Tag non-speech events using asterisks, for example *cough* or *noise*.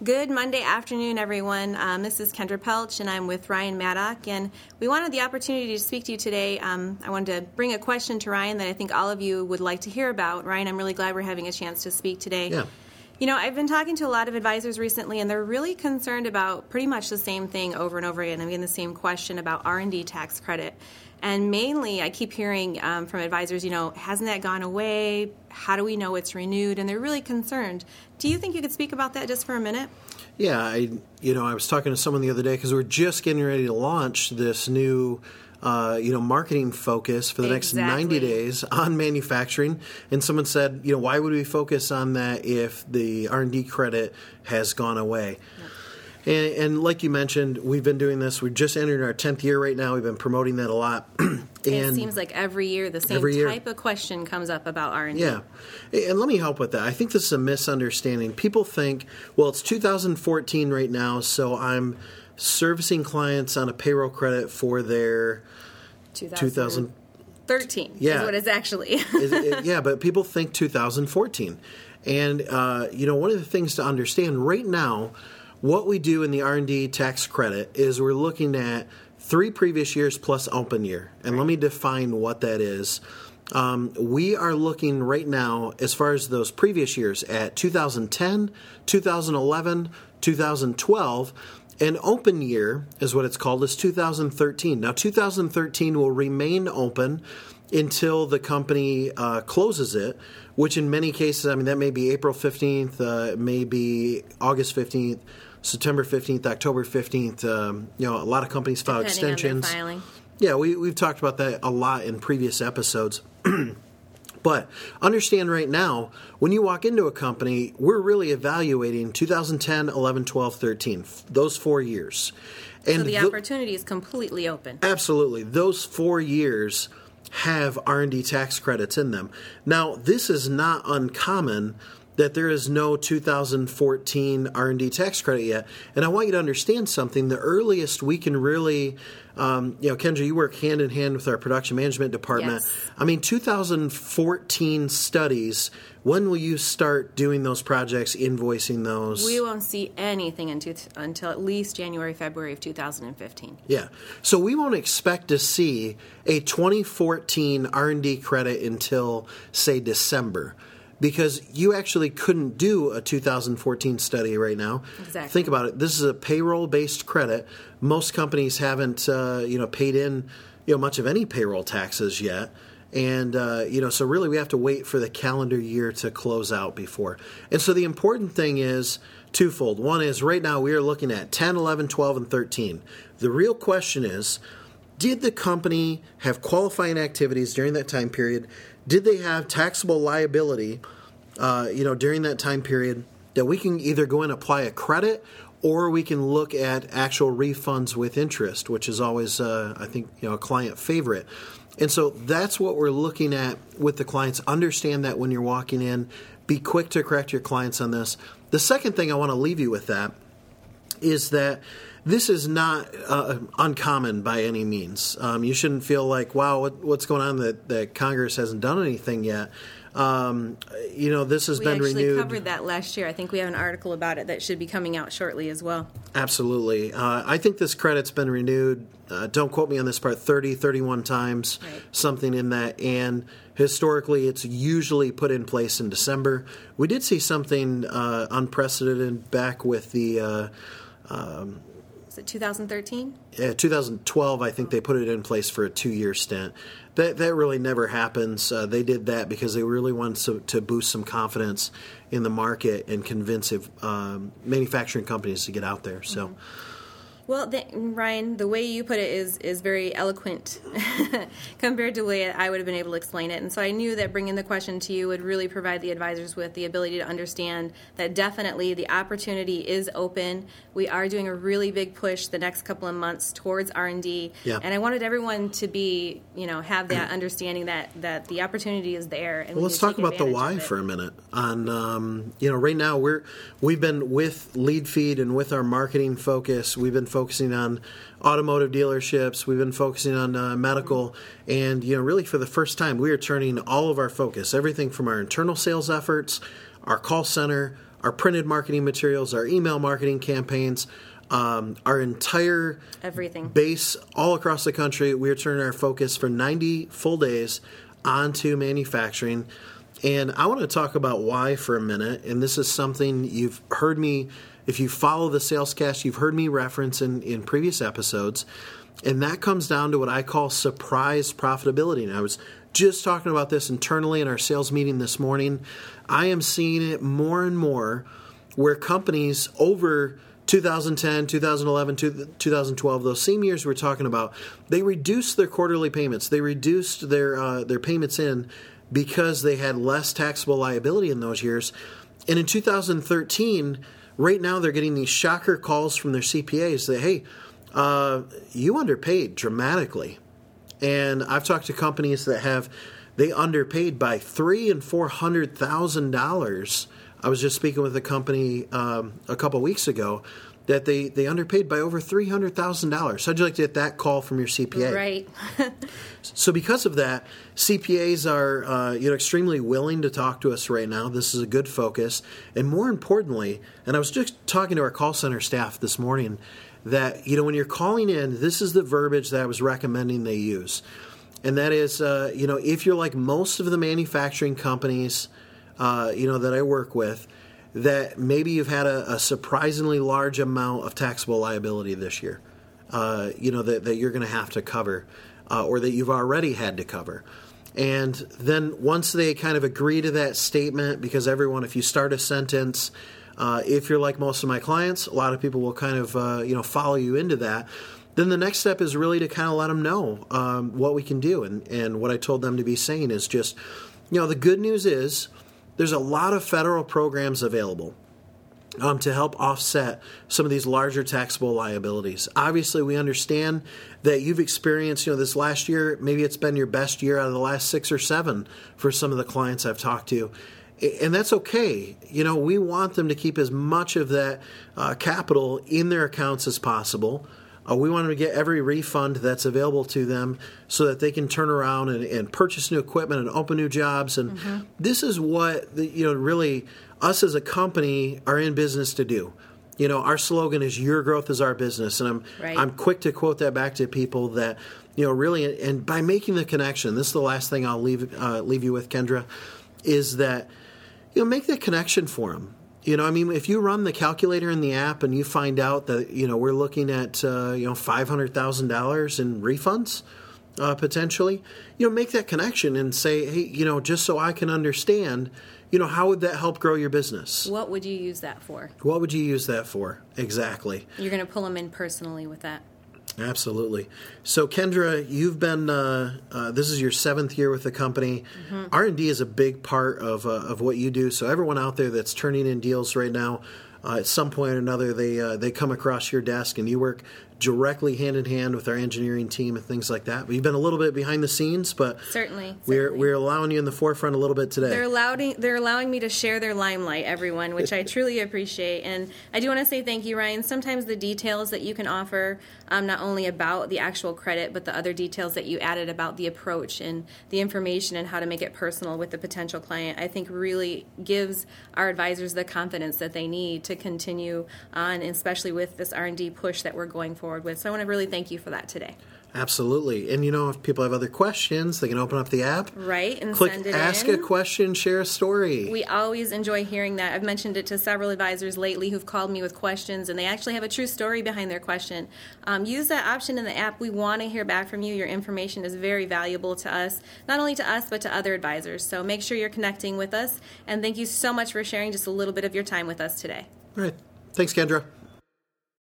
Good Monday afternoon, everyone. Um, this is Kendra Pelch, and I'm with Ryan Maddock. And we wanted the opportunity to speak to you today. Um, I wanted to bring a question to Ryan that I think all of you would like to hear about. Ryan, I'm really glad we're having a chance to speak today. Yeah. You know, I've been talking to a lot of advisors recently, and they're really concerned about pretty much the same thing over and over again. I'm getting the same question about R&D tax credit. And mainly, I keep hearing um, from advisors, you know, hasn't that gone away? How do we know it's renewed? And they're really concerned. Do you think you could speak about that just for a minute? Yeah, I you know I was talking to someone the other day because we're just getting ready to launch this new. Uh, you know, marketing focus for the Exactly. next 90 days on manufacturing. And someone said, you know, why would we focus on that if the R&D credit has gone away? And, and like you mentioned, we've been doing this. We're just entering our 10th year right now. We've been promoting that a lot. *clears throat* and it seems like every year the same year. type of question comes up about R&D. Yeah. And let me help with that. I think this is a misunderstanding. People think, well, it's 2014 right now, so I'm servicing clients on a payroll credit for their 2000 13 Yeah. is what it's actually. is it- *laughs* yeah, but people think 2014. And uh, you know, one of the things to understand right now, what we do in the R&D tax credit is we're looking at three previous years plus open year. And let me define what that is. Um, we are looking right now, as far as those previous years, at 2010, 2011, 2012. An open year is what it's called, is 2013. Now, 2013 will remain open until the company uh, closes it, which in many cases, I mean, that may be April 15th, uh, it may be August 15th, September 15th, October 15th. Um, you know, a lot of companies file Depending extensions. Yeah, we, we've talked about that a lot in previous episodes. *clears throat* but understand right now, when you walk into a company, we're really evaluating 2010, 11, 12, 13, f- those four years. And So the opportunity is completely open. Absolutely. Those four years have R&D tax credits in them. Now, this is not uncommon that there is no 2014 R&D tax credit yet. And I want you to understand something. The earliest we can really, um, you know, Kendra, you work hand in hand with our production management department. Yes. I mean, 2014 studies, when will you start doing those projects, invoicing those? We won't see anything in until at least January, February of 2015. Yeah. So we won't expect to see a 2014 R&D credit until say December because you actually couldn't do a 2014 study right now. Exactly. Think about it. This is a payroll-based credit. Most companies haven't uh, you know paid in you know much of any payroll taxes yet. And uh, you know, so really, we have to wait for the calendar year to close out before. And so, the important thing is twofold. One is right now we are looking at 10, 11, 12, and 13. The real question is did the company have qualifying activities during that time period? Did they have taxable liability, uh, you know, during that time period that we can either go and apply a credit or we can look at actual refunds with interest, which is always, uh, I think, you know, a client favorite. And so that's what we're looking at with the clients. Understand that when you're walking in, be quick to correct your clients on this. The second thing I want to leave you with that is that this is not uh, uncommon by any means. Um, you shouldn't feel like, wow, what, what's going on that, that Congress hasn't done anything yet. Um, you know, this has We been actually renewed. covered that last year. I think we have an article about it that should be coming out shortly as well. Absolutely. Uh, I think this credit's been renewed, uh, don't quote me on this part, 30, 31 times, Right. something in that. And historically, it's usually put in place in December. We did see something uh, unprecedented back with the. Uh, Is it 2013? Yeah, 2012, I think they put it in place for a two-year stint. That that really never happens. Uh, they did that because they really wanted to, to boost some confidence in the market and convince if, um, manufacturing companies to get out there. So. Well, Ryan, the way you put it is is very eloquent *laughs* compared to the way I would have been able to explain it. And so I knew that bringing the question to you would really provide the advisors with the ability to understand that definitely the opportunity is open. We are doing a really big push the next couple of months towards R and D, Yeah. and I wanted everyone to be, you know, have that *clears throat* understanding that that the opportunity is there. And we Well, let's talk about the why for a minute. On um, you know, right now we're we've been with Lead Feed and with our marketing focus. We've been focusing on automotive dealerships. We've been focusing on uh, medical, and you know, really for the first time, we are turning all of our focus, everything from our internal sales efforts, our call center, our printed marketing materials, our email marketing campaigns, um, our entire Everything. base all across the country. We are turning our focus for 90 full days onto manufacturing. And I want to talk about why for a minute. And this is something you've heard me, if you follow the sales cast, you've heard me reference in, in previous episodes. And that comes down to what I call surprise profitability. And I was just talking about this internally in our sales meeting this morning. I am seeing it more and more where companies over 2010, 2011, 2012, those same years we're talking about, they reduced their quarterly payments. They reduced their uh, their payments in because they had less taxable liability in those years. And in 2013, right now they're getting these shocker calls from their CPAs that hey, uh, you underpaid dramatically. And I've talked to companies that have they underpaid by three and four hundred thousand dollars. I was just speaking with a company um, a couple weeks ago that they, they underpaid by over three hundred thousand dollars. How'd you like to get that call from your CPA? Right. *laughs* so because of that, CPAs are uh, you know extremely willing to talk to us right now. This is a good focus, and more importantly, and I was just talking to our call center staff this morning that you know when you're calling in, this is the verbiage that I was recommending they use, and that is uh, you know if you're like most of the manufacturing companies, uh, you know that I work with, that maybe you've had a, a surprisingly large amount of taxable liability this year, uh, you know that that you're going to have to cover, uh, or that you've already had to cover. And then once they kind of agree to that statement, because everyone, if you start a sentence, uh, if you're like most of my clients, a lot of people will kind of uh, you know follow you into that. Then the next step is really to kind of let them know um, what we can do, and and what I told them to be saying is just, you know, the good news is there's a lot of federal programs available. Um, to help offset some of these larger taxable liabilities. Obviously, we understand that you've experienced, you know, this last year, maybe it's been your best year out of the last six or seven for some of the clients I've talked to and that's okay. You know, we want them to keep as much of that uh, capital in their accounts as possible. Uh, we want them to get every refund that's available to them so that they can turn around and, and purchase new equipment and open new jobs. And mm-hmm. this is what, the, you know, really us as a company are in business to do. You know, our slogan is "Your growth is our business," and I'm right. I'm quick to quote that back to people that you know really. And by making the connection, this is the last thing I'll leave uh, leave you with, Kendra, is that you know, make that connection for them. You know, I mean, if you run the calculator in the app and you find out that you know we're looking at uh, you know five hundred thousand dollars in refunds uh, potentially, you know, make that connection and say, hey, you know, just so I can understand, you know, how would that help grow your business? What would you use that for? What would you use that for? Exactly. You're going to pull them in personally with that. Absolutely. So, Kendra, you've been uh, uh, this is your seventh year with the company. Mm-hmm. R and D is a big part of uh, of what you do. So, everyone out there that's turning in deals right now, uh, at some point or another, they uh, they come across your desk, and you work directly hand in hand with our engineering team and things like that. We've been a little bit behind the scenes, but certainly we're certainly. we're allowing you in the forefront a little bit today. They're allowing they're allowing me to share their limelight, everyone, which I truly appreciate. And I do want to say thank you, Ryan. Sometimes the details that you can offer, um, not only about the actual credit, but the other details that you added about the approach and the information and how to make it personal with the potential client, I think really gives our advisors the confidence that they need to continue on, especially with this R and D push that we're going for forward with. So I want to really thank you for that today. Absolutely. And you know, if people have other questions, they can open up the app. Right. And click ask in. a question, share a story. We always enjoy hearing that. I've mentioned it to several advisors lately who've called me with questions and they actually have a true story behind their question. Um, use that option in the app. We want to hear back from you. Your information is very valuable to us, not only to us, but to other advisors. So make sure you're connecting with us. And thank you so much for sharing just a little bit of your time with us today. All right. Thanks, Kendra.